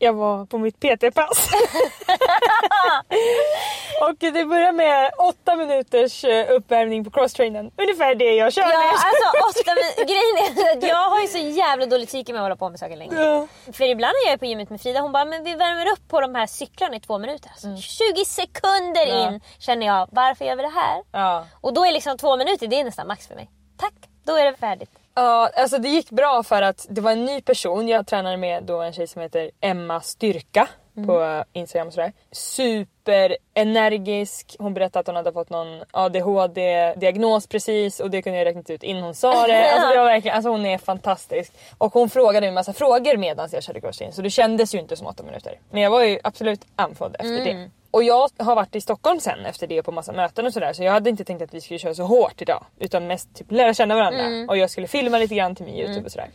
Jag var på mitt PT-pass. och det börjar med åtta minuters eh, uppvärmning på crosstrainen. Ungefär det jag kör. Ja alltså åtta grejen är att jag har ju så jävla dålig psyke med att hålla på med saker länge. Ja. För ibland när jag är på gymmet med Frida hon bara men vi värmer upp på de här cyklarna i två minuter. Alltså, 20 sekunder Mm. Ja. in känner jag varför gör vi det här? Ja. Och då är liksom två minuter det är nästan max för mig. Tack, då är det färdigt. Ja, alltså det gick bra för att det var en ny person. Jag tränade med då en tjej som heter Emma Styrka på Instagram och sådär. Superenergisk. Hon berättade att hon hade fått någon ADHD-diagnos precis och det kunde jag räknat ut innan hon sa det. Alltså, det var verkligen, alltså hon är fantastisk. Och hon frågade en massa frågor medan jag körde crosstrain så det kändes ju inte som åtta minuter. Men jag var ju absolut andfådd efter det. Och jag har varit i Stockholm sen efter det på massa möten och sådär så jag hade inte tänkt att vi skulle köra så hårt idag. Utan mest typ lära känna varandra. Och jag skulle filma lite grann till min youtube och sådär.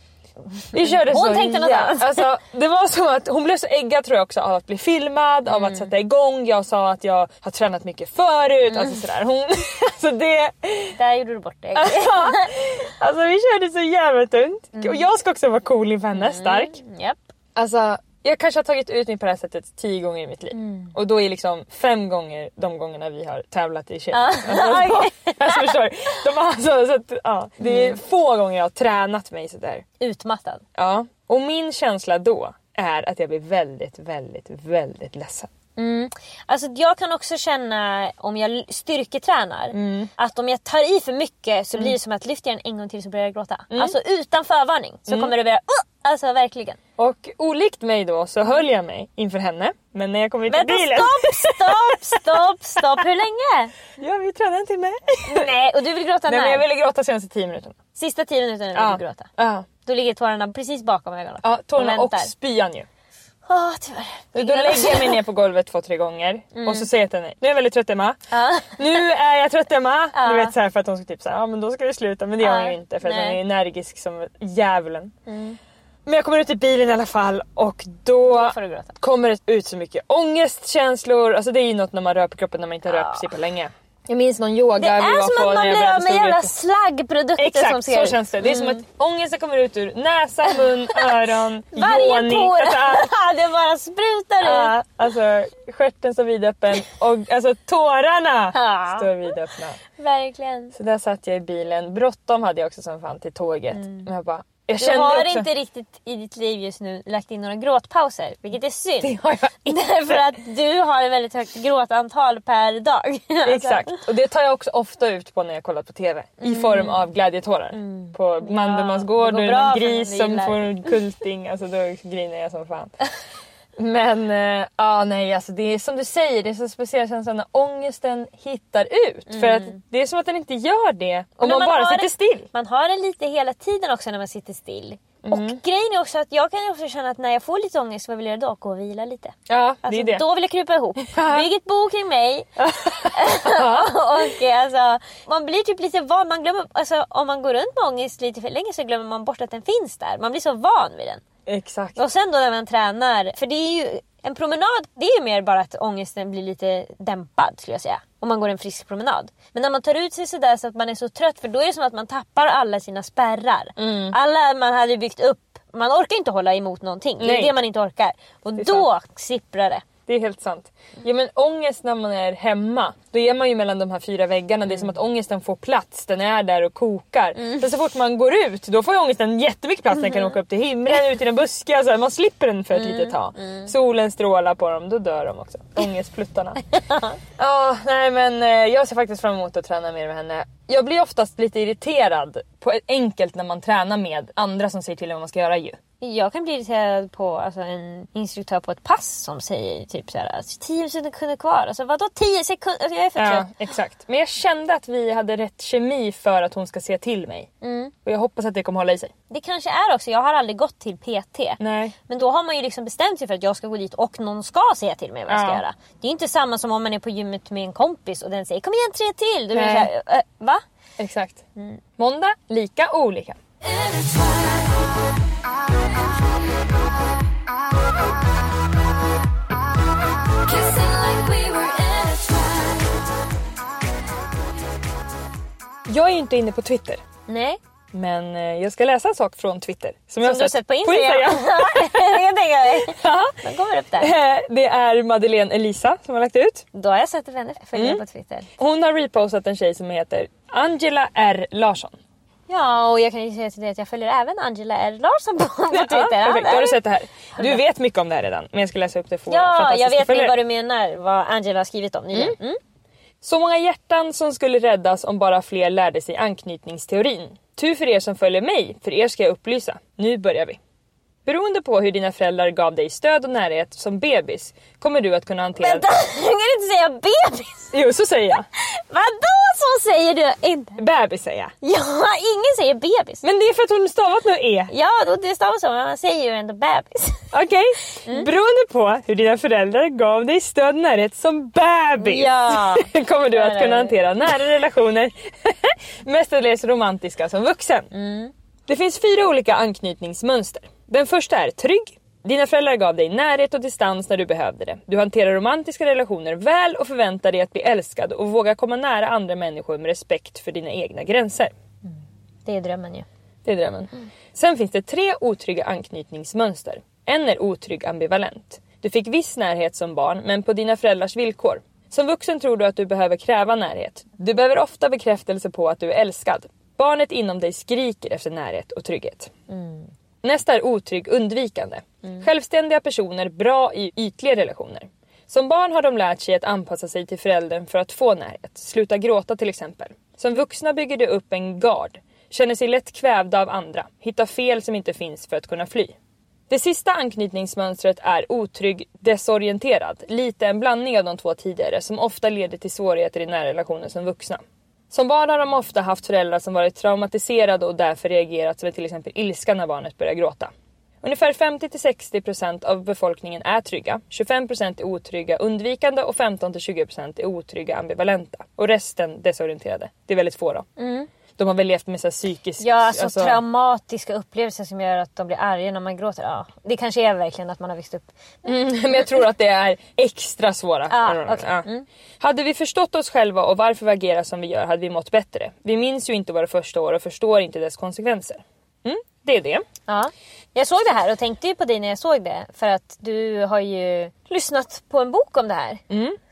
Vi körde Hon så tänkte något annat. Alltså, det var som att hon blev så äggad tror jag också av att bli filmad, av att sätta igång. Jag sa att jag har tränat mycket förut. Alltså sådär. Hon, alltså det, Där gjorde du bort det. alltså vi körde så jävla tungt. Och jag ska också vara cool inför henne, stark. Japp. Alltså, jag kanske har tagit ut mig på det här sättet tio gånger i mitt liv. Och då är liksom fem gånger de gångerna vi har tävlat i tjej. Alltså, alltså, förstår du? De har alltså, så att, ja, det är få gånger jag har tränat mig sådär. Utmattad. Ja. Och min känsla då är att jag blir väldigt, väldigt, väldigt ledsen. Alltså jag kan också känna om jag styrketränar Mm. att om jag tar i för mycket så blir det som att lyfter jag den en gång till så börjar jag gråta. Alltså utan förvarning så kommer det börja uh! Alltså verkligen. Och olikt mig då så höll jag mig inför henne. Men när jag kom i Vänta bilen... stopp, stopp, stopp, stopp. Hur länge? Ja, vi tränade en timme. Nej och du vill gråta Nej när? men jag ville gråta senaste tio minuterna. Sista tio minuterna vill Ja. du gråta. Ja, Då ligger tårarna precis bakom ögonen. ja tårarna och väntar. spyan ju. Åh tyvärr. Då lägger jag mig ner på golvet två, tre gånger och så säger jag till henne, nu är jag väldigt trött Emma. Ja. Nu är jag trött Emma. Ja. Du vet så här för att hon ska typ säga, ja men då ska vi sluta. Men det gör hon ju inte för att hon är energisk som djävulen. Men jag kommer ut i bilen i alla fall och då kommer det ut så mycket ångestkänslor. Alltså det är ju något när man rör på kroppen när man inte har rört på sig på länge. Jag minns någon yoga Det är vi var som att man blir av med jävla slaggprodukter som Exakt ser Mm. så känns det. Det är som att ångesten kommer ut ur näsa, mun, öron, Varje por, Alltså, allt. det bara sprutar ut. Alltså stjärten står vidöppen och alltså tårarna Ja. står vidöppna. Verkligen. Så där satt jag i bilen. Bråttom hade jag också som fan till tåget. Men jag bara, jag Mm. Du har också... inte riktigt i ditt liv just nu lagt in några gråtpauser, vilket är synd. Det har jag inte. Därför att du har ett väldigt högt gråtantal per dag. Alltså, Exakt. Och det tar jag också ofta ut på när jag kollar på TV. I form av glädjetårar. På gård Mm. det då går är det någon för gris som får en kulting. Alltså då grinar jag som fan. Men eh, ja nej alltså det är som du säger, det är så speciell känsla när ångesten hittar ut. För att det är som att den inte gör det om Mm. Men man, bara sitter still. Man har det lite hela tiden också när man sitter still. Och grejen är också att jag kan också känna att när jag får lite ångest, vad vill jag då? Gå och vila lite. Ja, det Alltså, är det. Då vill jag krypa ihop. Bygg ett bo kring mig. och alltså, man blir typ lite van. Man glömmer, alltså, om man går runt med ångest lite för länge så glömmer man bort att den finns där. Man blir så van vid den. Exakt. Och sen då när man tränar, för det är ju en promenad, det är mer bara att ångesten blir lite dämpad skulle jag säga. Om man går en frisk promenad. Men när man tar ut sig sådär så att man är så trött, för då är det som att man tappar alla sina spärrar. Mm. Alla man hade byggt upp, man orkar inte hålla emot någonting. Det är Nej. det man inte orkar. Och då sipprar det. Det är helt sant. Ja men ångest när man är hemma, då är man ju mellan de här fyra väggarna. Det är som att ångesten får plats, den är där och kokar. Mm. Men så fort man går ut, då får ångesten jättemycket plats. Den kan åka upp till himlen, ut i en buske. Alltså, man slipper den för ett Mm. litet tag. Solen strålar på dem, då dör de också. Ångestpluttarna. Ja, nej men eh, jag ser faktiskt fram emot att träna mer med henne. Jag blir oftast lite irriterad på enkelt när man tränar med andra som säger till en vad man ska göra ju. Jag kan bli irriterad på alltså, en instruktör på ett pass som säger typ såhär 10 sekunder kvar. Alltså vadå 10 sekunder? Alltså, jag är för Ja, trött. exakt. Men jag kände att vi hade rätt kemi för att hon ska se till mig. Mm. Och jag hoppas att det kommer hålla i sig. Det kanske är också, jag har aldrig gått till PT. Nej. Men då har man ju liksom bestämt sig för att jag ska gå dit och någon ska säga till mig vad jag ska Ja. göra. Det är inte samma som om man är på gymmet med en kompis och den säger kom igen tre till. Då blir såhär, äh, va? Exakt. Mm. Måndag, lika olika. Jag är ju inte inne på Twitter. Nej. Men eh, jag ska läsa en sak från Twitter. Som, jag Som du har sett på Instagram. jag tänker mig. Ja. Den kommer upp där. Eh, Det är Madeleine Elisa som har lagt ut. Då har jag sett henne följa Mm. på Twitter. Hon har repostat en tjej som heter Angela R Larsson. Ja, och jag kan ju säga till dig att jag följer även Angela R Larsson på, på Twitter. Ja, perfekt. Då har du sett det här. Du vet mycket om det här redan. Men jag ska läsa upp det för våra Ja, jag vet nu vad du menar. Vad Angela har skrivit om nyligen. Mm. Så många hjärtan som skulle räddas om bara fler lärde sig anknytningsteorin. Tur för er som följer mig, för er ska jag upplysa. Nu börjar vi. Beroende på hur dina föräldrar gav dig stöd och närhet som bebis kommer du att kunna hantera... Vänta, jag kan inte säga bebis. Jo, så säger jag. Vadå så säger du inte? Bebis säger jag. Ja, ingen säger bebis. Men det är för att hon stavat med E. Ja, det stavas så, men man säger ju ändå bebis. Okej? Mm. Beroende på hur dina föräldrar gav dig stöd och närhet som bebis Ja. kommer du att kunna hantera nära relationer, mestadels romantiska som vuxen. Mm. Det finns fyra olika anknytningsmönster. Den första är trygg. Dina föräldrar gav dig närhet och distans när du behövde det. Du hanterar romantiska relationer väl och förväntar dig att bli älskad och våga komma nära andra människor med respekt för dina egna gränser. Det är drömmen ju. Det är drömmen. Sen finns det tre otrygga anknytningsmönster. En är otrygg ambivalent. Du fick viss närhet som barn, men på dina föräldrars villkor. Som vuxen tror du att du behöver kräva närhet. Du behöver ofta bekräftelse på att du är älskad. Barnet inom dig skriker efter närhet och trygghet. Nästa är otrygg undvikande. Självständiga personer bra i ytliga relationer. Som barn har de lärt sig att anpassa sig till föräldern för att få närhet. Sluta gråta till exempel. Som vuxna bygger de upp en gard. Känner sig lätt kvävda av andra. Hittar fel som inte finns för att kunna fly. Det sista anknytningsmönstret är otrygg desorienterad. Lite en blandning av de två tidigare som ofta leder till svårigheter i nära relationer som vuxna. Som barn har de ofta haft föräldrar som varit traumatiserade och därför reagerat med till exempel ilska när barnet börjar gråta. Ungefär 50-60% av befolkningen är trygga, 25% är otrygga undvikande och 15-20% är otrygga ambivalenta. Och resten desorienterade. Det är väldigt få då. Mm. De har väl levt med så här psykisk... Ja, alltså, traumatiska upplevelser som gör att de blir arga när man gråter. Ja, det kanske är verkligen att man har växt upp. Mm, men jag tror att det är extra svåra. Ah, okej. Ja. Hade vi förstått oss själva och varför vi agerar som vi gör hade vi mått bättre. Vi minns ju inte våra första år och förstår inte dess konsekvenser. Mm, det är det. Ja. Jag såg det här och tänkte ju på dig när jag såg det. För att du har ju lyssnat på en bok om det här.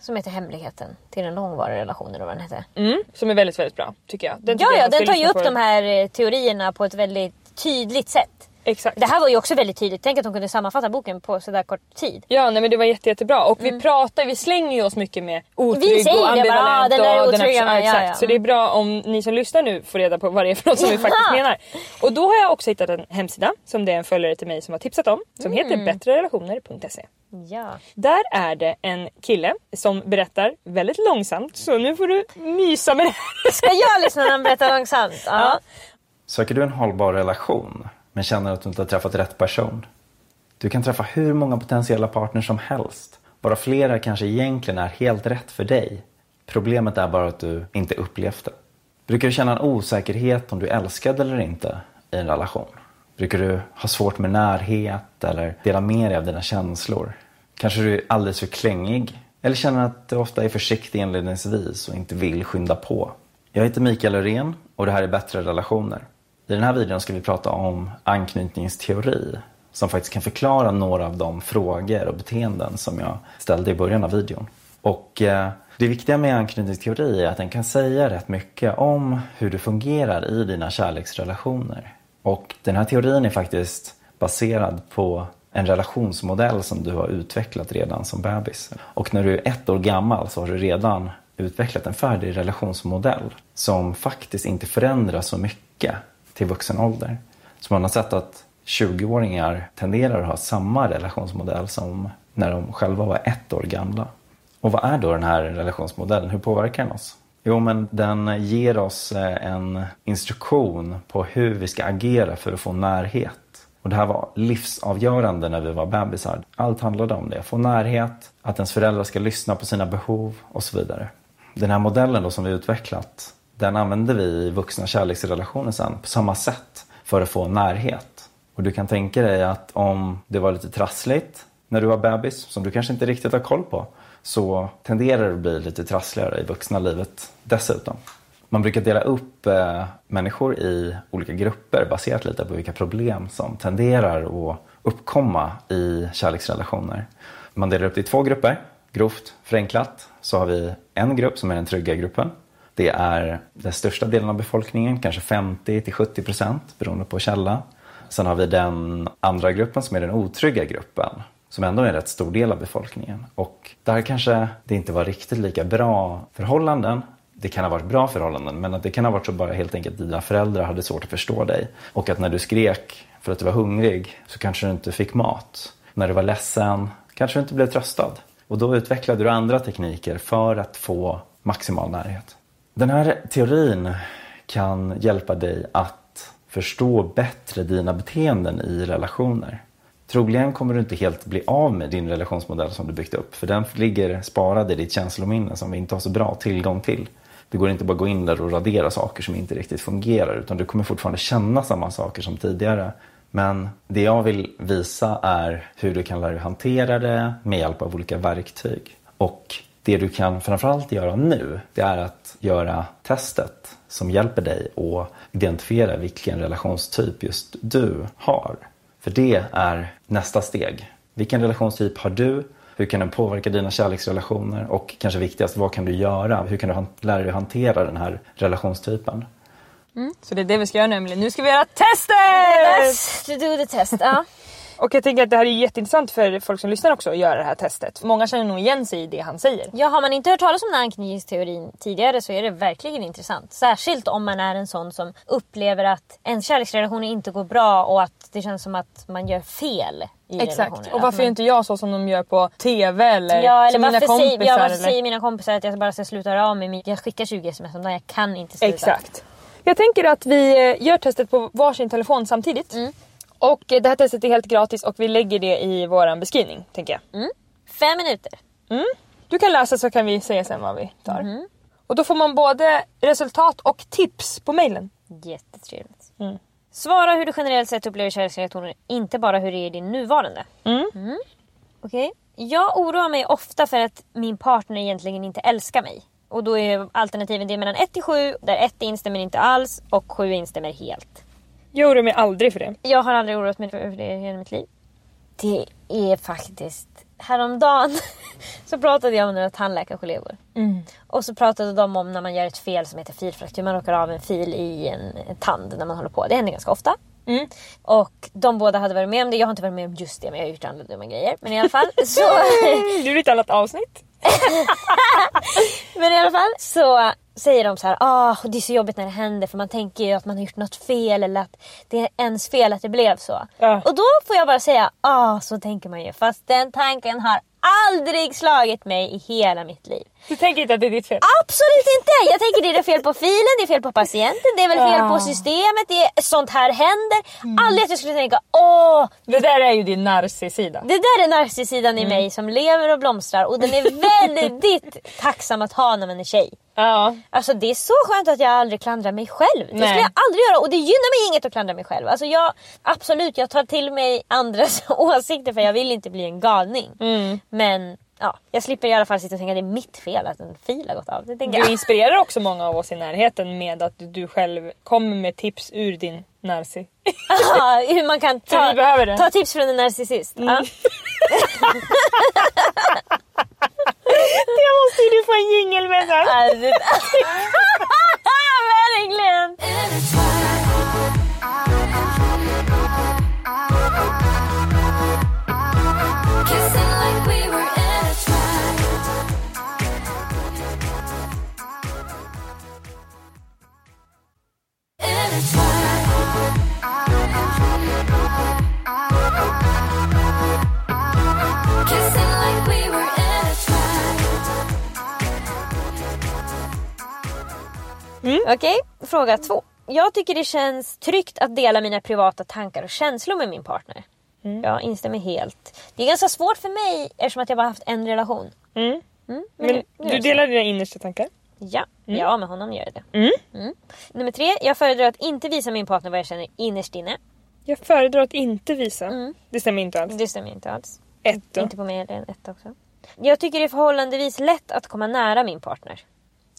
Som heter Hemligheten till en långvarig relation eller vad den heter. Mm, som är väldigt, väldigt bra tycker jag. Den Ja, jag ja, ska den tar ju upp de här eh, teorierna på ett väldigt tydligt sätt. Exakt. Det här var ju också väldigt tydligt. Tänk att de kunde sammanfatta boken på sådär kort tid. Ja nej, men det var jätte, jättebra och vi pratar, vi slänger ju oss mycket med otrygg Mm. Vi säger och det bara, ambivalent. "Ah, den där är och otrygg", ja, ja, exakt. ja. Så det är bra om ni som lyssnar nu får reda på vad det är för något som vi faktiskt menar. Och då har jag också hittat en hemsida som det är en följare till mig som har tipsat om. Som Mm. heter bättrerelationer.se. Ja. Där är det en kille som berättar väldigt långsamt så nu får du mysa med det här. Ska jag lyssna när han berättar långsamt? Ja. Söker du en hållbar relation? Men känner att du inte har träffat rätt person. Du kan träffa hur många potentiella partners som helst. Bara flera kanske egentligen är helt rätt för dig. Problemet är bara att du inte upplevt det. Brukar du känna en osäkerhet om du är älskad eller inte i en relation? Brukar du ha svårt med närhet eller dela med dig av dina känslor? Kanske du är alldeles för klängig? Eller känner att du ofta är försiktig inledningsvis och inte vill skynda på? Jag heter Mikael Örén och det här är Bättre relationer. I den här videon ska vi prata om anknytningsteori som faktiskt kan förklara några av de frågor och beteenden som jag ställde i början av videon. Och eh, det viktiga med anknytningsteori är att den kan säga rätt mycket om hur du fungerar i dina kärleksrelationer. Och den här teorin är faktiskt baserad på en relationsmodell som du har utvecklat redan som bebis. Och när du är ett år gammal så har du redan utvecklat en färdig relationsmodell som faktiskt inte förändras så mycket till vuxen ålder. Så man har sett att 20-åringar tenderar att ha samma relationsmodell som när de själva var ett år gamla. Och vad är då den här relationsmodellen? Hur påverkar den oss? Jo, men den ger oss eh, en instruktion på hur vi ska agera för att få närhet. Och det här var livsavgörande när vi var bebisar. Allt handlade om det. Få närhet, att ens föräldrar ska lyssna på sina behov och så vidare. Den här modellen då som vi utvecklat, den använder vi i vuxna kärleksrelationer sen på samma sätt för att få närhet. Och du kan tänka dig att om det var lite trassligt när du var bebis, som du kanske inte riktigt har koll på, så tenderar det att bli lite trassligare i vuxna livet dessutom. Man brukar dela upp eh, människor i olika grupper baserat lite på vilka problem som tenderar att uppkomma i kärleksrelationer. Man delar upp det i två grupper. Grovt förenklat så har vi en grupp som är den trygga gruppen. Det är den största delen av befolkningen, kanske 50-70 procent beroende på källa. Sen har vi den andra gruppen som är den otrygga gruppen som ändå är en rätt stor del av befolkningen. Och där kanske det inte var riktigt lika bra förhållanden. Det kan ha varit bra förhållanden men att det kan ha varit så bara helt enkelt att dina föräldrar hade svårt att förstå dig. Och att när du skrek för att du var hungrig så kanske du inte fick mat. När du var ledsen kanske du inte blev tröstad. Och då utvecklade du andra tekniker för att få maximal närhet. Den här teorin kan hjälpa dig att förstå bättre dina beteenden i relationer. Troligen kommer du inte helt bli av med din relationsmodell som du byggt upp. För den ligger sparad i ditt känslominne som vi inte har så bra tillgång till. Det går inte bara att gå in där och radera saker som inte riktigt fungerar. Utan du kommer fortfarande känna samma saker som tidigare. Men det jag vill visa är hur du kan lära dig hantera det med hjälp av olika verktyg. Och det du kan framförallt göra nu, det är att göra testet som hjälper dig att identifiera vilken relationstyp just du har. För det är nästa steg. Vilken relationstyp har du? Hur kan den påverka dina kärleksrelationer? Och kanske viktigast, vad kan du göra? Hur kan du lära dig att hantera den här relationstypen? Mm. Så det är det vi ska göra nu Emelie. Nu ska vi göra testet! Let's do the test. Ja. Och jag tänker att det här är jätteintressant för folk som lyssnar också att göra det här testet. Många känner nog igen sig i det han säger. Ja, har man inte hört talas om den här anknytningsteorin tidigare så är det verkligen intressant. Särskilt om man är en sån som upplever att en kärleksrelation inte går bra och att det känns som att man gör fel Exakt. Och varför man... är inte jag så som de gör på TV eller Ja, eller som mina kompisar? säger, ja, varför eller... säger mina kompisar att jag bara ska sluta höra av mig? Jag skickar 20 sms om dagen, jag kan inte sluta. Exakt. Jag tänker att vi eh, gör testet på varsin telefon samtidigt. Mm. Och det här testet är helt gratis och vi lägger det i vår beskrivning tänker jag. Mm. Fem minuter. Mm. Du kan läsa så kan vi säga sen vad vi tar. Mm. Och då får man både resultat och tips på mailen. Jättetrevligt. Mm. Svara hur du generellt sett upplever kärleksrelationer, inte bara hur det är i din nuvarande. Mm. Okej. Jag oroar mig ofta för att min partner egentligen inte älskar mig. Och då är alternativen det mellan 1 till 7 där 1 instämmer inte alls och 7 instämmer helt. Jag oroar mig aldrig för det. Jag har aldrig oroat mig för det i hela mitt liv. Det är faktiskt... Häromdagen så pratade jag med några tandläkarkollegor. Och så pratade de om när man gör ett fel som heter filfraktur. Man råkar av en fil i en, tand när man håller på. Det händer ganska ofta. Mm. Och de båda hade varit med om det. Jag har inte varit med om just det men jag har gjort andra dumma grejer. Men i alla fall så... Det blir ett annat avsnitt. Men i alla fall så säger de så här, ah, det är så jobbigt när det händer för man tänker ju att man har gjort något fel eller att det är ens fel att det blev så. Ja. Och då får jag bara säga, ah, så tänker man ju. Fast den tanken har aldrig slagit mig i hela mitt liv. Du tänker inte att det är ditt fel? Absolut inte! Jag tänker det är fel på filen, det är fel på patienten, det är väl fel på systemet, det är, sånt här händer. Aldrig att jag skulle tänka åh, Det där är ju din narcissida. det där är narcissidan i mig som lever och blomstrar och den är väldigt tacksam att ha när man är tjej. Ja. Alltså det är så skönt att jag aldrig klandrar mig själv. Det Nej. skulle jag aldrig göra och det gynnar mig inget att klandra mig själv. Alltså jag, absolut, jag tar till mig andras åsikter för jag vill inte bli en galning. Mm. Men ja, jag slipper i alla fall sitta och tänka att det är mitt fel att en fil har gått av. Det tänker Du inspirerar också många av oss i närheten med att du själv kommer med tips ur din narci. Ja, hur man kan ta, ta tips från en narcissist. Ja. Det måste ju du få en jingel med sen. Verkligen! Intertwined. Okej, fråga två. Jag tycker det känns tryggt att dela mina privata tankar och känslor med min partner. Jag instämmer helt. Det är ganska svårt för mig eftersom att jag bara haft en relation. Mm. Mm, Men nu- nu du delar dina innersta tankar? Ja, ja med honom gör jag det. Mm. Mm. Nummer tre, jag föredrar att inte visa min partner vad jag känner innerst inne. Jag föredrar att inte visa. Mm. Det stämmer inte alls. Det stämmer inte alls. Ett då. Inte på mig eller en etta också. Jag tycker det är förhållandevis lätt att komma nära min partner.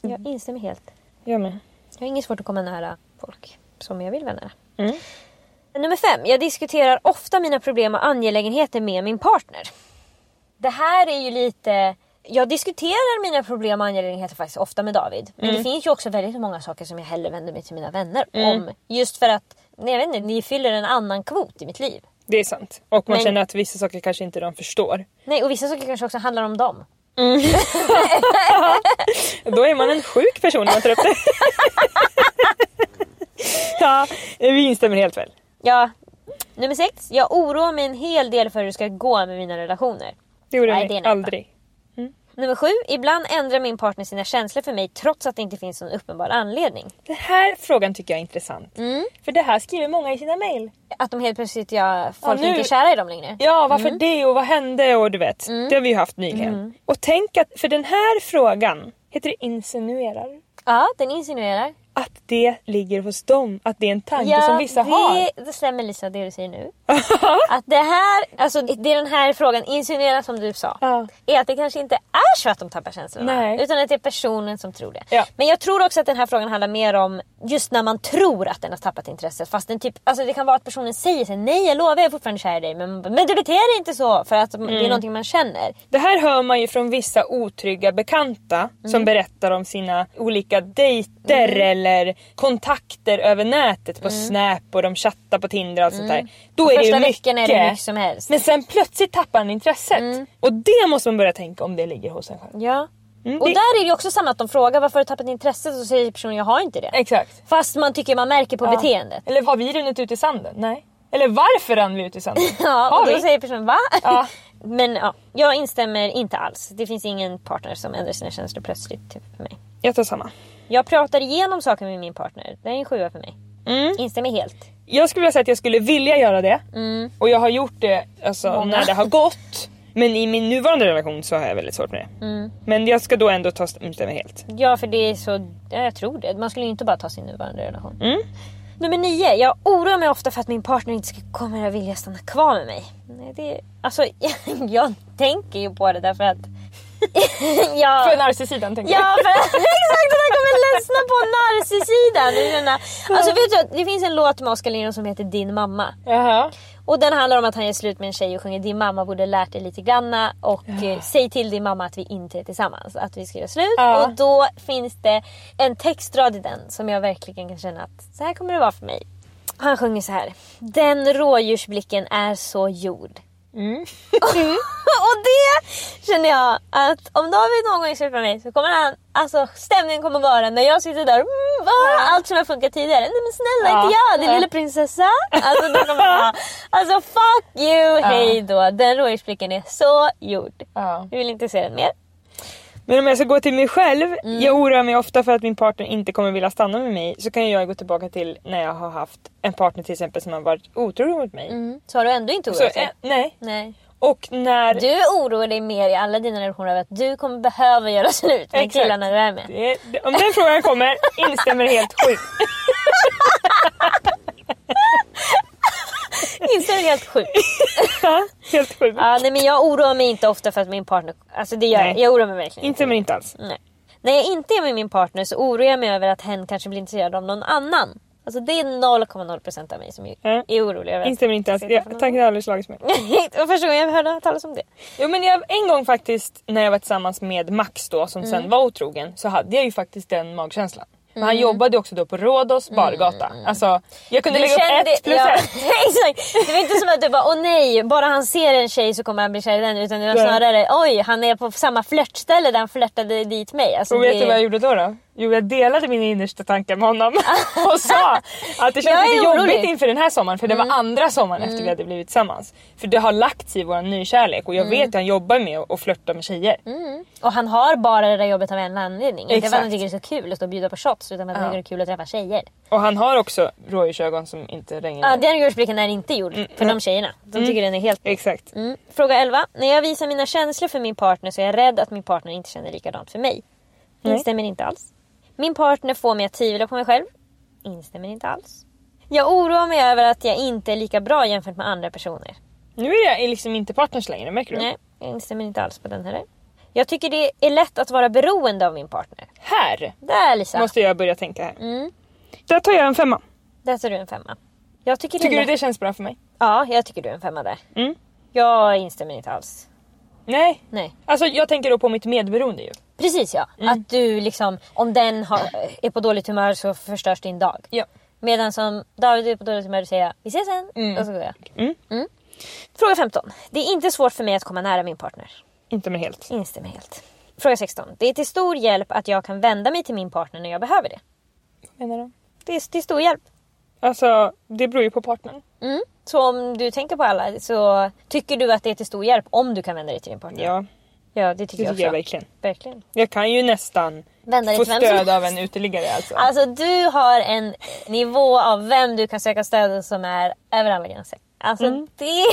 Jag instämmer helt. Jag med. Jag har inget svårt att komma nära folk som jag vill vara nära. Mm. Nummer fem. Jag diskuterar ofta mina problem och angelägenheter med min partner. Det här är ju lite... Jag diskuterar mina problem och angelägenheter faktiskt ofta med David. Men det finns ju också väldigt många saker som jag hellre vänder mig till mina vänner om. Just för att, nej, jag vet inte, ni fyller en annan kvot i mitt liv. Det är sant. Och man Men- känner att vissa saker kanske inte de förstår. Nej, och vissa saker kanske också handlar om dem. Då är man en sjuk person när man tar upp det. ja, vi instämmer helt väl. Ja, nummer sex. Jag oroar mig en hel del för hur det ska gå med mina relationer. Det gjorde Nej, vi det är nästa. aldrig. Nummer sju. Ibland ändrar min partner sina känslor för mig trots att det inte finns någon uppenbar anledning. Den här frågan tycker jag är intressant. Mm. För det här skriver många i sina mejl. Att de helt plötsligt, ja, folk nu- inte är kära i dem längre. Ja, varför Mm. det och vad hände och du vet. Det har vi ju haft nyligen. Och tänk att för den här frågan, heter det insinuerar? Ja, den insinuerar. Att det ligger hos dem. Att det är en tanke som vissa det, har. det stämmer Lisa, det du säger nu. att det här, alltså det den här frågan insinuerar som du sa. Ja. Är att det kanske inte är så att de tappar känslorna. Nej. Utan att det är personen som tror det. Ja. Men jag tror också att den här frågan handlar mer om just när man tror att den har tappat intresset. Fast den typ, alltså det kan vara att personen säger sig nej jag lovar jag är fortfarande kär i dig. Men, men du beter dig inte så för att det Mm. är någonting man känner. Det här hör man ju från vissa otrygga bekanta som berättar om sina olika dejter eller kontakter över nätet på Snap och de chattar på Tinder och allt sånt där. Då är det Första veckan är det hur mycket som helst. Men sen plötsligt tappar han intresset. Och det måste man börja tänka om det ligger hos en själv. Ja. Mm, Och det- där är det också samma att de frågar varför har du tappat intresset och så säger personen jag har inte det. Exakt. Fast man tycker man märker på Ja. beteendet. Eller har vi runnit ut i sanden? Nej. Eller varför rann vi ut i sanden? Ja, har och då vi? säger personen va? Ja. Men ja, jag instämmer inte alls. Det finns ingen partner som ändrar sina känslor plötsligt typ, för mig. Jag tar samma. Jag pratar igenom saker med min partner. Det är en sjua för mig. Mm. Instämmer helt. Jag skulle vilja säga att jag skulle vilja göra det. Och jag har gjort det alltså, Många. när det har gått. Men i min nuvarande relation så har jag väldigt svårt med det. Men jag ska då ändå ta instämma helt. Ja, för det är så... Ja, jag tror det. Man skulle ju inte bara ta sin nuvarande relation. Mm. Nummer nio. Jag oroar mig ofta för att min partner inte kommer att vilja stanna kvar med mig. Det, alltså, jag tänker ju på det därför att... jag, För narcissidan tänker Ja, för exakt! Där kommer ledsna på denna- Alltså vet du, det finns en låt med Oskar Lindros som heter Din mamma. jag. Jaha. Och den handlar om att han gör slut med en tjej och sjunger Din mamma borde lärt dig lite granna och eh, säg till din mamma att vi inte är tillsammans. Att vi ska göra slut. Ja. Och då finns det en textrad i den som jag verkligen kan känna att så här kommer det vara för mig. Han sjunger så här. Den rådjursblicken är så jord. Mm. och det känner jag att om David någon gång släpper mig så kommer han, alltså stämningen kommer vara när jag sitter där mm, va? allt som har funkat tidigare. Nej men snälla Ja. inte jag, din Ja. lilla prinsessa. Alltså, då kommer jag, alltså fuck you, hej då. Den rådjursblicken är så gjord. Ja. Jag vill inte se den mer. Men om jag ska gå till mig själv, Mm. jag oroar mig ofta för att min partner inte kommer vilja stanna med mig. Så kan jag gå tillbaka till när jag har haft en partner till exempel som har varit otrogen mot mig. Så har du ändå inte oroat eh, dig? nej. Nej. Och när... Du oroar dig mer i alla dina relationer över att du kommer behöva göra slut med Exakt. killarna du är med. Det, det, om den frågan kommer, instämmer helt sjukt. Instämmer helt sjukt. Ja, helt sjukt. Ja, nej, men jag oroar mig inte ofta för att min partner... Alltså det gör jag. Nej. Jag oroar mig verkligen Instämmer inte alls. Nej. När jag inte är med min partner så oroar jag mig över att hen kanske blir intresserad av någon annan. Alltså det är 0,0% av mig som är, Ja. är orolig. Instämmer inte alls. Jag, tanken har aldrig slagits mig. det var första gången jag hörde talas om det. Jo men jag, en gång faktiskt när jag var tillsammans med Max då som Mm. sen var otrogen så hade jag ju faktiskt den magkänslan. Men Mm. han jobbade ju också då på Rhodos bargata. Alltså jag kunde Du lägga upp kände- ett plus ja, ett. Det var inte som att du bara åh nej, bara han ser en tjej så kommer han bli kär i den. Utan det var snarare oj, han är på samma flörtställe där han flörtade dit mig. Alltså, Och vet det- du vad jag gjorde då? då? Jo jag delade mina innersta tankar med honom och sa att det känns lite. Mm. jobbigt inför den här sommaren för det var andra sommaren efter vi hade blivit tillsammans. För det har lagts i vår nykärlek och jag Mm. vet att han jobbar med att- flörta med tjejer. Och han har bara det där jobbet av en anledning. Inte för att han tycker det är så kul att stå och bjuda på shots utan för att han tycker det är kul att träffa tjejer. Och han har också rådjursögon som inte regnar Ja, den rådjursblicken är inte gjord för de tjejerna. De tycker den är helt... Exakt. Mm. Fråga 11. När jag visar mina känslor för min partner så är jag rädd att min partner inte känner likadant för mig. Nej. Instämmer inte alls. Min partner får mig att tvivla på mig själv. Instämmer inte alls. Jag oroar mig över att jag inte är lika bra jämfört med andra personer. Nu är jag liksom inte partners längre, märker du? Nej, jag instämmer inte alls på den heller. Jag tycker det är lätt att vara beroende av min partner. Här Där Lisa. måste jag börja tänka här. Mm. Där tar jag en femma. Där tar du en femma. Jag tycker, Tycker det du det känns bra för mig? Ja, jag tycker du är en femma där. Mm. Jag instämmer inte alls. Nej. Nej. Alltså jag tänker då på mitt medberoende ju. Precis ja. Mm. Att du liksom, om den har, är på dåligt humör så förstörs din dag. Ja. Medan som David är på dåligt humör och säger vi ses sen. Mm. Och så går jag. Mm. Mm. Fråga 15. Det är inte svårt för mig att komma nära min partner. Inte med helt. Instämmer helt. Fråga 16. Det är till stor hjälp att jag kan vända mig till min partner när jag behöver det. Vad menar du? Det är till stor hjälp. Alltså det beror ju på partnern. Mm. Så om du tänker på alla så tycker du att det är till stor hjälp om du kan vända dig till din partner? Ja, Ja det det tycker jag tycker också. jag verkligen. Verkligen. Jag kan ju nästan Vända få till vem som stöd av en uteliggare alltså. Alltså du har en nivå av vem du kan söka stöd som är över alla gränser. Alltså Mm. det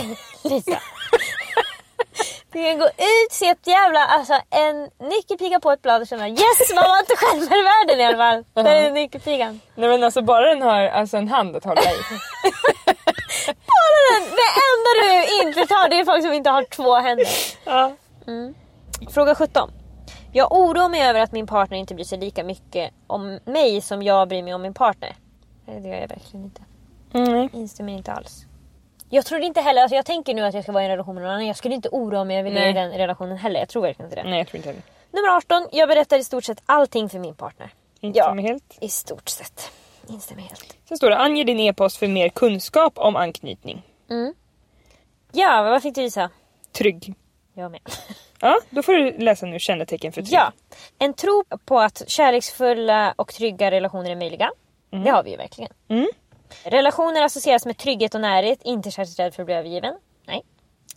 Lisa. Du kan gå ut, se ett jävla, alltså en nyckelpiga på ett blad och känna yes man var inte själv i världen i alla fall. Där är nyckelpigan. Nej men alltså bara den har alltså, en hand att hålla i. Bara den, det enda du inte tar det är folk som inte har två händer. ja. Fråga 17. Jag oroar mig över att min partner inte bryr sig lika mycket om mig som jag bryr mig om min partner. Nej, det gör jag verkligen inte. Mm. Instämmer inte alls. Jag tror inte heller, alltså jag tänker nu att jag ska vara i en relation med någon annan. Jag skulle inte oroa mig över det i den relationen heller. Jag tror verkligen inte det. Nej jag tror inte heller. Nummer 18. Jag berättar i stort sett allting för min partner. Inte Ja. helt. I stort sett. Instämmer helt. Sen står det ange din e-post för mer kunskap om anknytning. Ja, vad fick du gissa? Trygg. Jag med. Ja, då får du läsa nu kännetecken för trygg. Ja. En tro på att kärleksfulla och trygga relationer är möjliga. Det har vi ju verkligen. Mm. Relationer associeras med trygghet och närhet, inte särskilt rädd för att bli övergiven. Nej.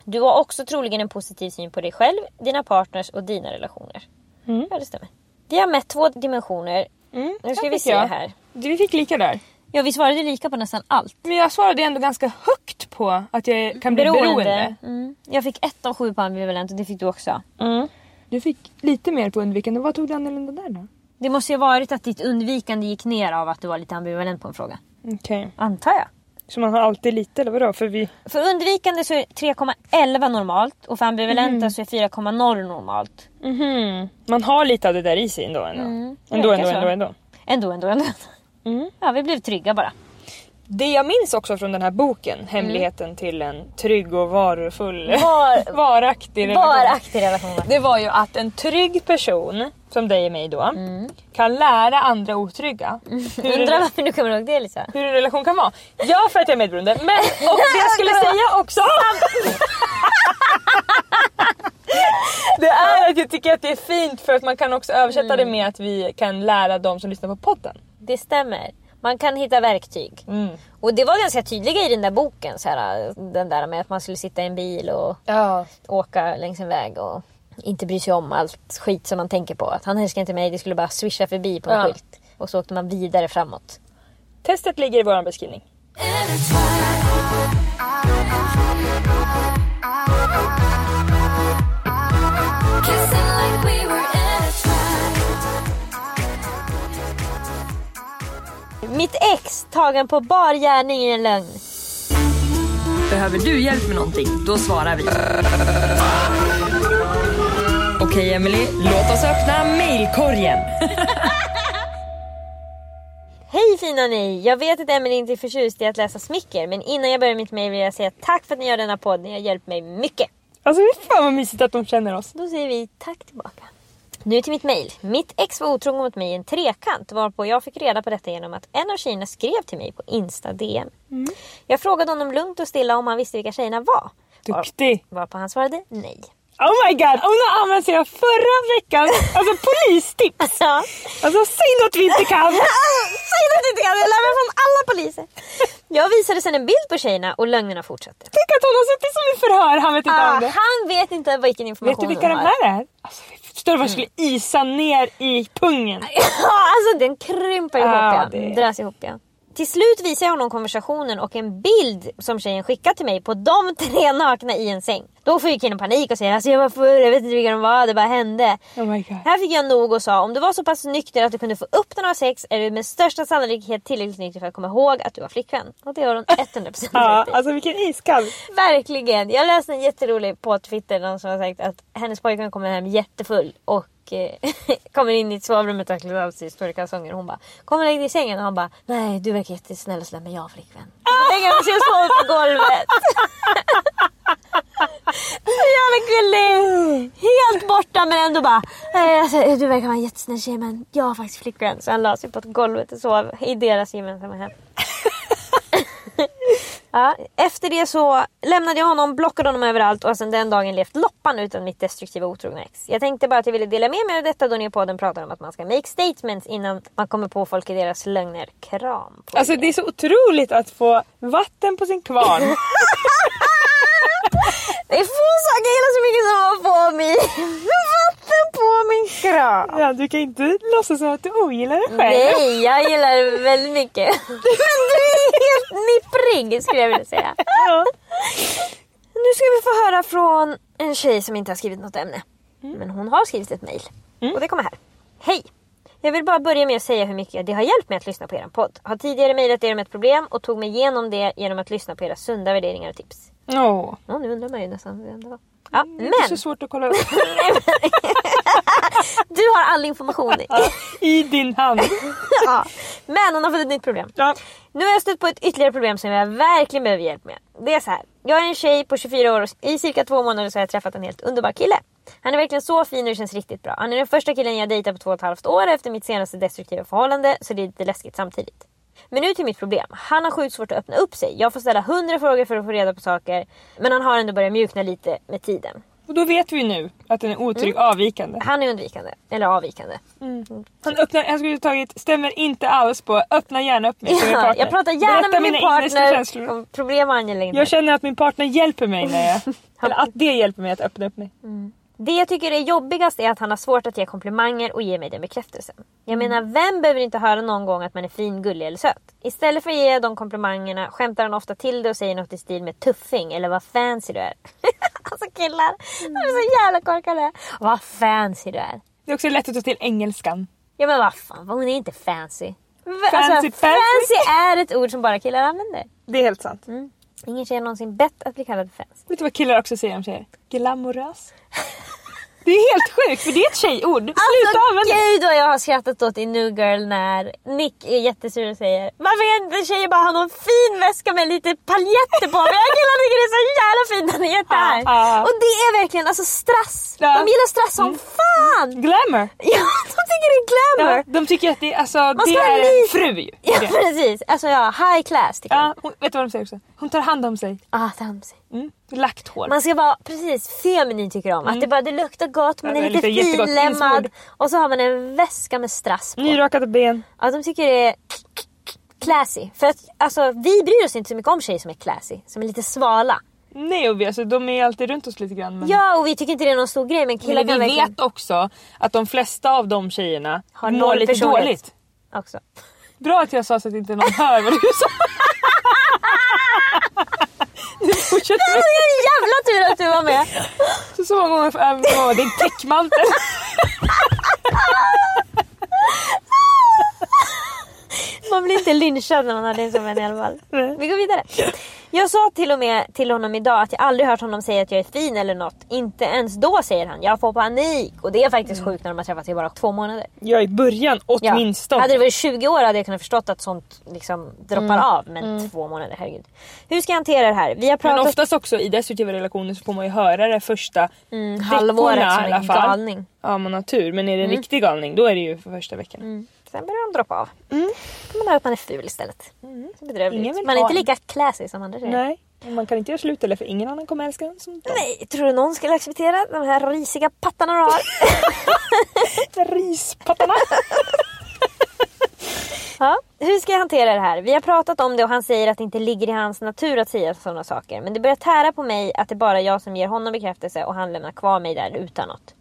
Du har också troligen en positiv syn på dig själv, dina partners och dina relationer. Mm. Ja, det stämmer. Vi har mätt två dimensioner. Mm, Nu ska vi se jag. här. Vi fick lika där. Ja, vi svarade lika på nästan allt. Men jag svarade ändå ganska högt på att jag kan bli beroende. Mm. Jag fick ett av sju på ambivalent och det fick du också. Mm. Du fick lite mer på undvikande. Vad tog du annorlunda där då? Det måste ju ha varit att ditt undvikande gick ner av att du var lite ambivalent på en fråga. Okej. Antar jag. Så man har alltid lite eller vadå? För vi... För undvikande så är 3,11 normalt och för ambivalenta så är 4,0 normalt. Mhm. Man har lite av det där i sig ändå. Ändå, Mm, ändå, ändå, så. ändå, ändå. Ändå, ändå, ändå. Mm. Ja, vi blev trygga bara. Det jag minns också från den här boken, Hemligheten till en trygg och varufull, Var, varaktig relation. varaktig relation. Det var ju att en trygg person, som dig och mig då, kan lära andra otrygga hur, Undrar en, varför du kommer ihåg det Lisa? hur en relation kan vara. Ja, för att jag är medberoende. Men och det jag skulle säga också... Det är att jag tycker att det är fint för att man kan också översätta det med att vi kan lära de som lyssnar på podden. Det stämmer. Man kan hitta verktyg. Mm. Och det var ganska tydliga i den där boken. Så här, den där med att man skulle sitta i en bil och Ja. åka längs en väg och inte bry sig om allt skit som man tänker på. Att han älskar inte mig, det skulle bara swisha förbi på en Ja. skylt. Och så åkte man vidare framåt. Testet ligger i vår beskrivning. Mitt ex tagen på bar gärning i en lögn. Behöver du hjälp med någonting? Då svarar vi. Okej Emily, låt oss öppna mailkorgen. Hej fina ni! Jag vet att Emelie inte är förtjust i att läsa smicker men innan jag börjar mitt mejl vill jag säga tack för att ni gör denna podd. Ni har hjälpt mig mycket. Alltså fy fan vad mysigt att de känner oss. Då säger vi tack tillbaka. Nu till mitt mejl. Mitt ex var otrogen mot mig i en trekant varpå jag fick reda på detta genom att en av tjejerna skrev till mig på Insta DM. Jag frågade honom lugnt och stilla om han visste vilka tjejerna var. Var- Duktig. Varpå han svarade nej. Oh my god, hon har använt sig av förra veckans alltså, polistips. Ja. Alltså säg något vi inte kan. Säg det inte kan, jag lär mig från alla poliser. Jag visade sen en bild på tjejerna och lögnerna fortsatte. Tänk att hon har suttit som i förhör, han vet inte Ah, om det. han vet inte vilken Vet information du vilka de här är? Alltså, förstår du vad jag skulle isa ner i pungen? Ja, alltså den krymper ihop Ja, ja. det- Dras ihop ja. Till slut visar jag honom konversationen och en bild som tjejen skickat till mig på de tre nakna i en säng. Då får ju killen panik och säger alltså jag var full, jag vet inte vilka de var, det bara hände. Oh. Här fick jag nog och sa om du var så pass nykter att du kunde få upp den av sex är du med största sannolikhet tillräckligt nykter för att komma ihåg att du var flickvän. Och det har hon 100% Ja, rätt i. alltså vilken iskall. Verkligen. Jag läste en jätterolig på Twitter någon som har sagt att hennes pojkvän kommer hem jättefull och eh, kommer in i sovrummet och har klätt av sig i stora kalsonger. Hon bara ”Kom och lägg dig i sängen” och han bara “Nej du verkar jättesnäll och sådär men jag har flickvän”. Så lägger hon sig och sover på golvet. Så jävla gullig! Helt borta men ändå bara "Nej, alltså, “Du verkar vara en jättesnäll tjej men jag har faktiskt flickvän”. Så han la sig på ett golvet och sov i deras gemensamma hem. Ja, efter det så lämnade jag honom, blockade honom överallt och sedan den dagen levt loppan utan mitt destruktiva otrogna ex. Jag tänkte bara att jag ville dela med mig av detta då ni i podden pratar om att man ska make statements innan man kommer på folk i deras lögner. Kram på Alltså er. det är så otroligt att få vatten på sin kvarn. Det är få saker jag gillar så mycket som att få mig vatten på min kram. Ja, du kan inte låtsas som att du ogillar det själv. Nej, jag gillar det väldigt mycket. Men du är helt nipprig skulle jag vilja säga. Ja. Nu ska vi få höra från en tjej som inte har skrivit något ämne. Men hon har skrivit ett mejl. Och det kommer här. Hej! Jag vill bara börja med att säga hur mycket det har hjälpt mig att lyssna på er podd. Har tidigare mejlat er om ett problem och tog mig igenom det genom att lyssna på era sunda värderingar och tips. Åh, Ja, nu undrar man ju nästan vem det var. Ja, det är så men svårt att kolla upp. du har all information. i. I din hand. ja. Men hon har fått ett nytt problem. Ja. Nu har jag stött på ett ytterligare problem som jag verkligen behöver hjälp med. Det är så här. Jag är en tjej på 24 år och i cirka två månader så har jag träffat en helt underbar kille. Han är verkligen så fin och det känns riktigt bra. Han är den första killen jag dejtar på två och ett halvt år efter mitt senaste destruktiva förhållande så det är lite läskigt samtidigt. Men nu till mitt problem. Han har sjukt svårt att öppna upp sig. Jag får ställa hundra frågor för att få reda på saker. Men han har ändå börjat mjukna lite med tiden. Och då vet vi nu att den är otrygg avvikande. Han är undvikande. Eller avvikande. Han, öppnar, han skulle tagit stämmer inte alls på öppna gärna upp mig Ja, jag pratar gärna Berätta med min partner om problem och angelägenheter. Jag känner att min partner hjälper mig när jag... eller att det hjälper mig att öppna upp mig. Det jag tycker är jobbigast är att han har svårt att ge komplimanger och ge mig den bekräftelsen. Jag menar, vem behöver inte höra någon gång att man är fin, gullig eller söt? Istället för att ge de komplimangerna skämtar han ofta till det och säger något i stil med tuffing eller vad fancy du är. alltså killar, de är så jävla korkade. Vad fancy du är. Det är också lätt att ta till engelskan. Ja men vad fan, hon är inte fancy. Fancy, alltså, fancy. fancy är ett ord som bara killar använder. Det är helt sant. Ingen tjej har någonsin bett att bli kallad fancy. Vet du vad killar också säger om tjejer? Glamorös. Det är helt sjukt för det är ett tjejord. Sluta Alltså använda det. gud vad jag har skrattat åt i New Girl när Nick är jättesur och säger Varför kan inte tjejer bara ha någon fin väska med lite paljetter på? Men jag killar tycker det är så jävla fint när ni är där. Ja, ja. Och det är verkligen alltså strass. Ja. De gillar strass som fan. Glamour. Ja, de tycker det är glamour! Ja, de tycker att det, alltså, det är en fru ju. Ja precis, alltså ja, high class tycker. Ja, hon, vet du vad de säger också? Hon tar hand om sig. Ah, ta hand om sig. Mm. Lagt hår. Man ska vara precis feminin tycker de. Att det, bara, det luktar gott, man Ja, är det lite jättegott. finlemmad. Och så har man en väska med strass på. Nyrakade ben. Ja, de tycker det är classy. För att alltså, vi bryr oss inte så mycket om tjejer som är classy. Som är lite svala. Nej och vi, alltså, de är alltid runt oss lite grann. Men... Ja och vi tycker inte det är någon stor grej men killar Men vi verkligen vet också att de flesta av de tjejerna Har mår lite dåligt. också. Bra att jag sa så att inte någon hör vad du sa. Fortsätter Det vi. är en jävla tur att du var med. Så, så många gånger om det är en täckmantel. Man blir inte lynchad när man har det som en i alla fall. Vi går vidare. Jag sa till och med till honom idag att jag aldrig hört honom säga att jag är fin eller något. Inte ens då säger han jag får panik. Och det är faktiskt sjukt när de har träffats i bara två månader. Ja i början Ja. åtminstone. Hade det varit 20 år hade jag kunnat förstått att sånt liksom droppar av. Men två månader, herregud. Hur ska jag hantera det här? Vi har Men pratat oftast också i destruktiva relationer så får man ju höra det första mm, halvåret som i alla fall. galning. Ja man har tur men är det en riktig galning då är det ju för första veckan. Mm. Sen börjar de droppa av. Mm. Då man höra att man är ful istället. Så bedrövligt. Man är inte lika classy som andra tjejer. Nej, man kan inte göra slut eller för ingen annan kommer älska en som dem. Nej, tror du någon skulle acceptera de här risiga pattarna du har? Rispattarna. ja. Hur ska jag hantera det här? Vi har pratat om det och han säger att det inte ligger i hans natur att säga sådana saker. Men det börjar tära på mig att det är bara jag som ger honom bekräftelse och han lämnar kvar mig där utan något.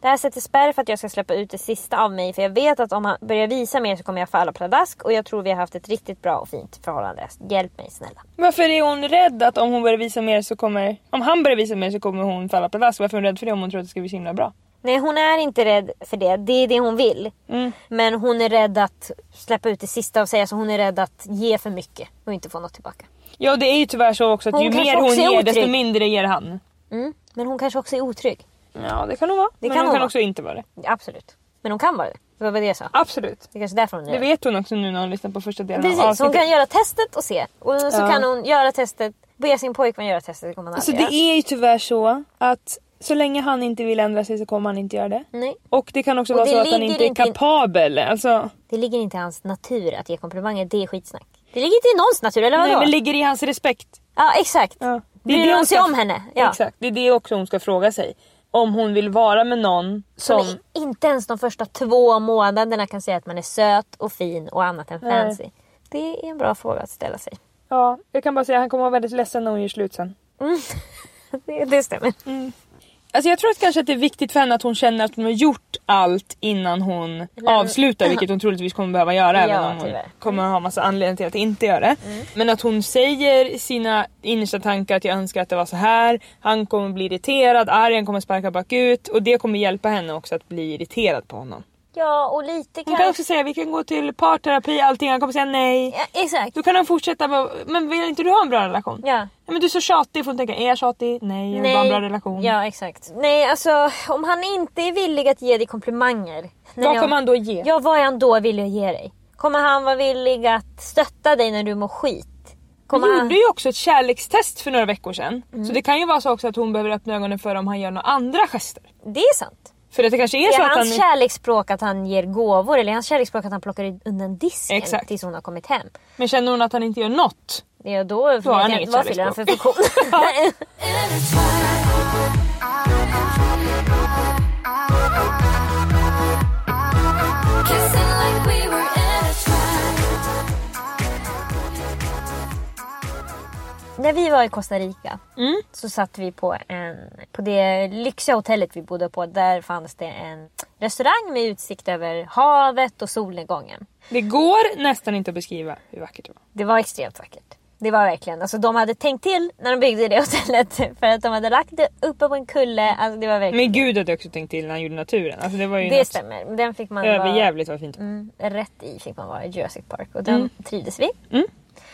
Det här sätter spärr för att jag ska släppa ut det sista av mig för jag vet att om han börjar visa mer så kommer jag falla pladask och jag tror vi har haft ett riktigt bra och fint förhållande. Hjälp mig snälla. Varför är hon rädd att om hon börjar visa mer så kommer... Om han börjar visa mer så kommer hon falla pladask. Varför är hon rädd för det om hon tror att det ska bli så himla bra? Nej hon är inte rädd för det, det är det hon vill. Mm. Men hon är rädd att släppa ut det sista och säga så hon är rädd att ge för mycket och inte få något tillbaka. Ja det är ju tyvärr så också att Hon ju mer hon ger desto otrygg. mindre ger han. Mm. Men hon kanske också är otrygg. Ja det kan hon vara. Det men kan hon hon kan vara. också inte vara det. Absolut. Men hon kan vara det. Det var det jag sa. Absolut. Det är kanske därför hon är Det vet hon också nu när hon lyssnar på första delen av Precis, hon avsnittet. kan göra testet och se. Och så Ja. kan hon göra testet, be sin pojkvän göra testet. Det kommer han Alltså det göra. är ju tyvärr så att så länge han inte vill ändra sig så kommer han inte göra det. Nej, Och det kan också Och vara det så att han inte är inte kapabel. Alltså, det ligger inte i hans natur att ge komplimanger. Det är skitsnack. Det ligger inte i någons natur, eller vadå? nej, men ligger i hans respekt. Ja, exakt. Ja. Bryr hon sig om henne? Ja. Exakt, det är det också hon ska fråga sig. Om hon vill vara med någon Som som... inte ens de första två månaderna kan säga att man är söt och fin och annat än Nej. fancy. Det är en bra fråga att ställa sig. Ja, jag kan bara säga att han kommer vara väldigt ledsen när hon gör slut sen. Det, det stämmer. Alltså jag tror att kanske att det är viktigt för henne att hon känner att hon har gjort allt innan hon avslutar vilket hon troligtvis kommer behöva göra Ja, även om hon tyvärr. kommer ha massa anledningar till att inte göra det. Men att hon säger sina innersta tankar att jag önskar att det var så här. Han kommer bli irriterad, argen kommer sparka bakut och det kommer hjälpa henne också att bli irriterad på honom. Ja, och lite Hon kanske... kan också säga vi kan gå till parterapi allting, han kommer säga nej. Ja, exakt. Då kan han fortsätta med, men vill inte du ha en bra relation? Ja. Ja, men du är så tjatig, får hon tänka är jag tjatig? Nej, jag vill bara ha en bra relation. Ja, exakt. Nej, alltså om han inte är villig att ge dig komplimanger. Vad jag- kommer han då ge? Ja, vad är han då villig att ge dig? Kommer han vara villig att stötta dig när du mår skit? Kommer Hon han... gjorde ju också ett kärlekstest för några veckor sedan. Mm. Så det kan ju vara så också att hon behöver öppna ögonen för om han gör några andra gester. Det är sant. För att det kanske är, Är så att han... hans kärleksspråk att han ger gåvor eller är hans kärleksspråk att han plockar undan disken Exakt. tills hon har kommit hem? Men känner hon att han inte gör något? Är då Då har han inget inte vad fyller han för funktion? När vi var i Costa Rica Mm. så satt vi på, en, på det lyxiga hotellet vi bodde på. Där fanns det en restaurang med utsikt över havet och solnedgången. Det går nästan inte att beskriva hur vackert det var. Det var extremt vackert. Det var verkligen, alltså de hade tänkt till när de byggde det hotellet. För att de hade lagt det uppe på en kulle. Alltså det var verkligen... Men gud hade också tänkt till när han gjorde naturen. Alltså det var ju det något stämmer. Den fick man vara... överjävligt vad fint. Mm, rätt i fick man vara i Jurassic Park och den Mm. trivdes vi. Mm.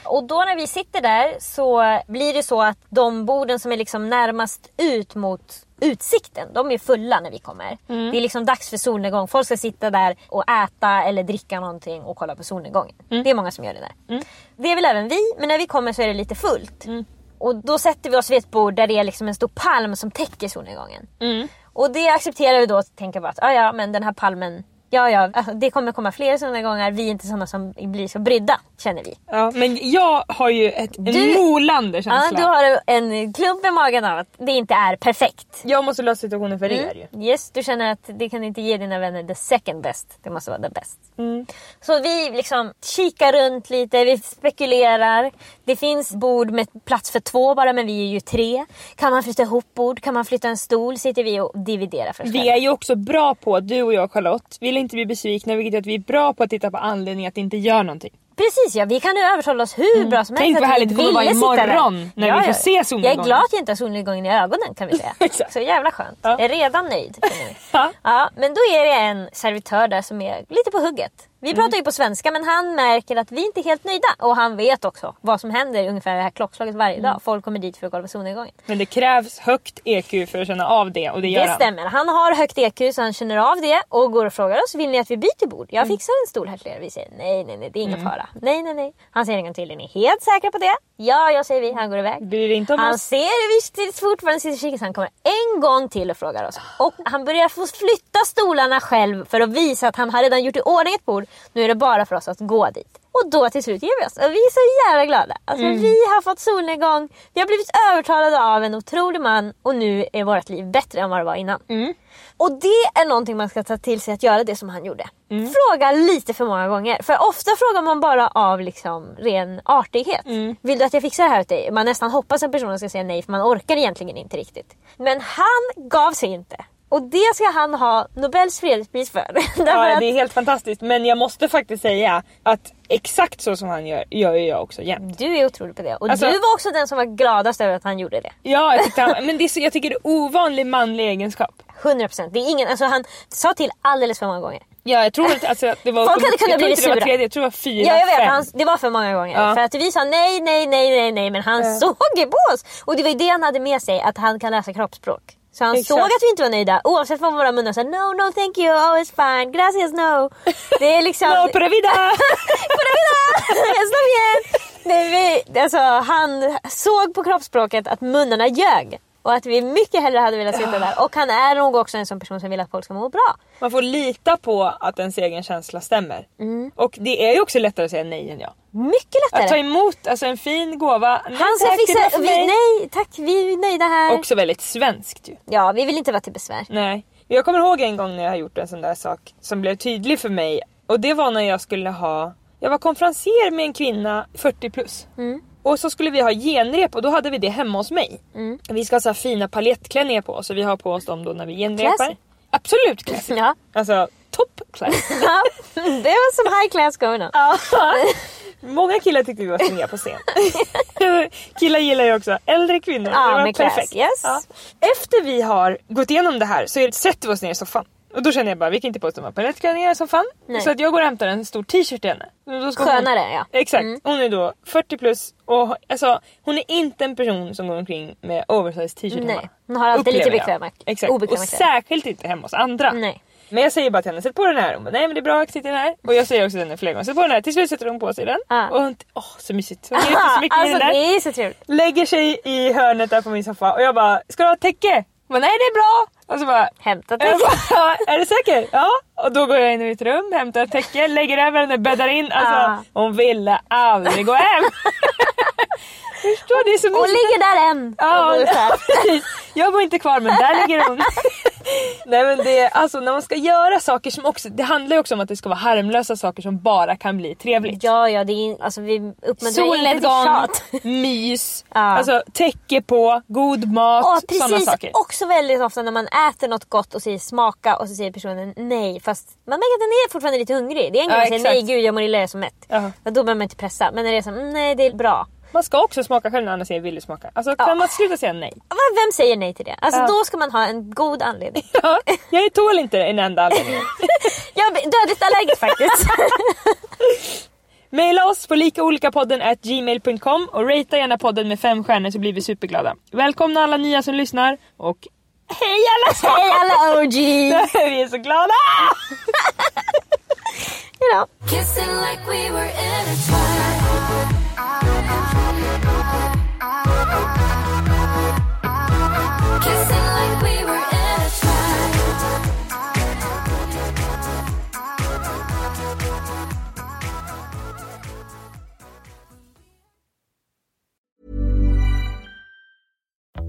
Och då när vi sitter där så blir det så att de borden som är liksom närmast ut mot utsikten, de är fulla när vi kommer. Mm. Det är liksom dags för solnedgång. Folk ska sitta där och äta eller dricka någonting och kolla på solnedgången. Mm. Det är många som gör det där. Det är väl även vi, men när vi kommer så är det lite fullt. Och då sätter vi oss vid ett bord där det är liksom en stor palm som täcker solnedgången. Mm. Och det accepterar vi då och tänker bara att ah, ja, men den här palmen Ja, ja, alltså, det kommer komma fler sådana gånger. Vi är inte sådana som blir så brydda, känner vi. Ja, men jag har ju ett, en Du- molande Ja, känsla. du har en klump i magen av att det inte är perfekt. Jag måste lösa situationen för er ju. Yes, du känner att det kan inte ge dina vänner the second best. Det måste vara the best. Mm. Så vi liksom kikar runt lite, vi spekulerar. Det finns bord med plats för två bara, men vi är ju tre. Kan man flytta ihop bord? Kan man flytta en stol? Sitter vi och dividerar för oss Vi är ju också bra på, du och jag Charlotte, vill inte bli besvikna vilket gör att vi är bra på att titta på anledningar att inte göra någonting. Precis ja, vi kan ju övertala oss hur bra som Mm. Tänk helst. vad härligt det kommer vara imorgon när vi får se Jag är solnedgången. glad att jag inte har solnedgången i ögonen kan vi säga. Så jävla skönt. Ja. Jag är redan nöjd. Ja. Ja, men då är det en servitör där som är lite på hugget. Vi Mm. pratar ju på svenska men han märker att vi inte är helt nöjda. Och han vet också vad som händer ungefär det här klockslaget varje Mm. dag. Folk kommer dit för att kolla på solnedgången. Men det krävs högt EQ för att känna av det och det gör Det han. stämmer. Han har högt EQ så han känner av det och går och frågar oss. Vill ni att vi byter bord? Mm. Jag fixar en stol här till er. Vi säger nej, nej, nej, det är ingen fara. Nej, nej, nej. Han säger en gång till. Är ni helt säkra på det? Ja, jag säger vi. Han går iväg. Bryr inte om Han oss. ser visst fortfarande sitter så han kommer en gång till och frågar oss. Och han börjar få flytta stolarna själv för att visa att han har redan gjort i ordning ett bord. Nu är det bara för oss att gå dit. Och då till slut ger vi oss. Och vi är så jävla glada. Alltså Mm. vi har fått solnedgång, vi har blivit övertalade av en otrolig man och nu är vårt liv bättre än vad det var innan. Mm. Och det är någonting man ska ta till sig att göra det som han gjorde. Mm. Fråga lite för många gånger. För ofta frågar man bara av liksom ren artighet. Mm. Vill du att jag fixar det här åt dig? Man nästan hoppas att personen ska säga nej för man orkar egentligen inte riktigt. Men han gav sig inte. Och det ska han ha Nobels fredspris för. Ja, att det är helt fantastiskt. Men jag måste faktiskt säga att exakt så som han gör, gör ju jag också jämt. du är otrolig på det. Och Alltså- du var också den som var gladast över att han gjorde det. Ja, jag, tyckte han, men det är så, jag tycker det är ovanlig manlig egenskap. 100%. Det är ingen, alltså han sa till alldeles för många gånger. Ja, jag tror inte alltså, att det var... Folk hade kunnat bli var sura. tredje, jag tror det var fyra, Ja jag vet, fem. han, det var för många gånger. Ja. För att vi sa nej, nej, nej, nej, nej men han såg ju på oss. Och det var ju det han hade med sig, att han kan läsa kroppsspråk. Så han Exakt. såg att vi inte var nöjda oavsett vad våra munnar sa no, no thank you, oh it's fine, gracias no. Det är liksom... No, pura vida! Pura vida! Está bien! Nej, vi, alltså, han såg på kroppsspråket att munnarna ljög. Och att vi mycket hellre hade velat sitta där. Och han är nog också en sån person som vill att folk ska må bra. Man får lita på att ens egen känsla stämmer. Mm. Och det är ju också lättare att säga nej än ja. Mycket Att ta lättare. emot alltså, en fin gåva. Nej, Han ska tack, fixa... Vi, nej tack, vi är nöjda här. Också väldigt svenskt ju. Ja, vi vill inte vara till besvär. Nej. Jag kommer ihåg en gång när jag har gjort en sån där sak som blev tydlig för mig. Och det var när jag skulle ha... Jag var konferenser med en kvinna 40 plus. Mm. Och så skulle vi ha genrep och då hade vi det hemma hos mig. Mm. Vi ska ha så fina paljettklänningar på oss och vi har på oss dem då när vi genrepar. Classy. Absolut classy. Ja. Alltså top class. Det var som high class going on. Många killar tyckte vi var snygga på scen. killar gillar ju också äldre kvinnor. Ja, det var class, perfekt. yes. Ja. Efter vi har gått igenom det här så sätter vi oss ner i soffan. Och då känner jag bara, vi kan inte på oss de här palettklänningarna i soffan. Nej. Så att jag går och hämtar en stor t-shirt till henne. Då ska hon- Skönare ja. Exakt. Mm. Hon är då 40 plus och alltså, hon är inte en person som går omkring med oversized t-shirt Nej, hemma. hon har alltid lite bekväma- Exakt. obekväma och kläder. särskilt inte hemma hos andra. Nej. Men jag säger bara till henne, sätt på den här. Hon bara, nej men det är bra, jag sitter den här. Och jag säger också till henne flera gånger, sätt på den här. Till slut sätter hon på sig den. Ja. Och hon, åh så mysigt. Hon njuter så mycket alltså det är så trevligt. Lägger sig i hörnet där på min soffa och jag bara, ska du ha täcke? Hon bara, nej det är bra. Och så bara, Hämta jag täcke. bara, är du säker? Ja. Och då går jag in i mitt rum, hämtar ett täcke, lägger över henne, bäddar in. Alltså Ja. hon ville aldrig gå hem. Förstår det är Och mysigt. ligger där än. Ja, här. precis. Jag bor inte kvar men där ligger hon. Nej men det alltså när man ska göra saker som också, det handlar ju också om att det ska vara harmlösa saker som bara kan bli trevligt. Ja, ja, det är, alltså, vi uppmuntrar inte till tjat. mys, Ja. alltså täcke på, god mat, Ja, sådana saker. Också väldigt ofta när man äter något gott och säger smaka och så säger personen nej. Fast man märker att den är fortfarande lite hungrig. Det är en gång Ja, säger exakt. nej gud jag mår illa, jag är så mätt. Ja. Ja, då behöver man inte pressa. Men när det är så mm, nej det är bra. Man ska också smaka själv när andra säger vill du smaka. Alltså kan Ja. man sluta säga nej? Men Vem säger nej till det? Alltså Ja. då ska man ha en god anledning. Ja, jag tål inte en enda anledning. jag är dödligt allergisk faktiskt. Maila oss på likaolikapodden at gmail.com och ratea gärna podden med fem stjärnor så blir vi superglada. Välkomna alla nya som lyssnar och hej alla Hej alla OG! Vi är så glada! Hejdå.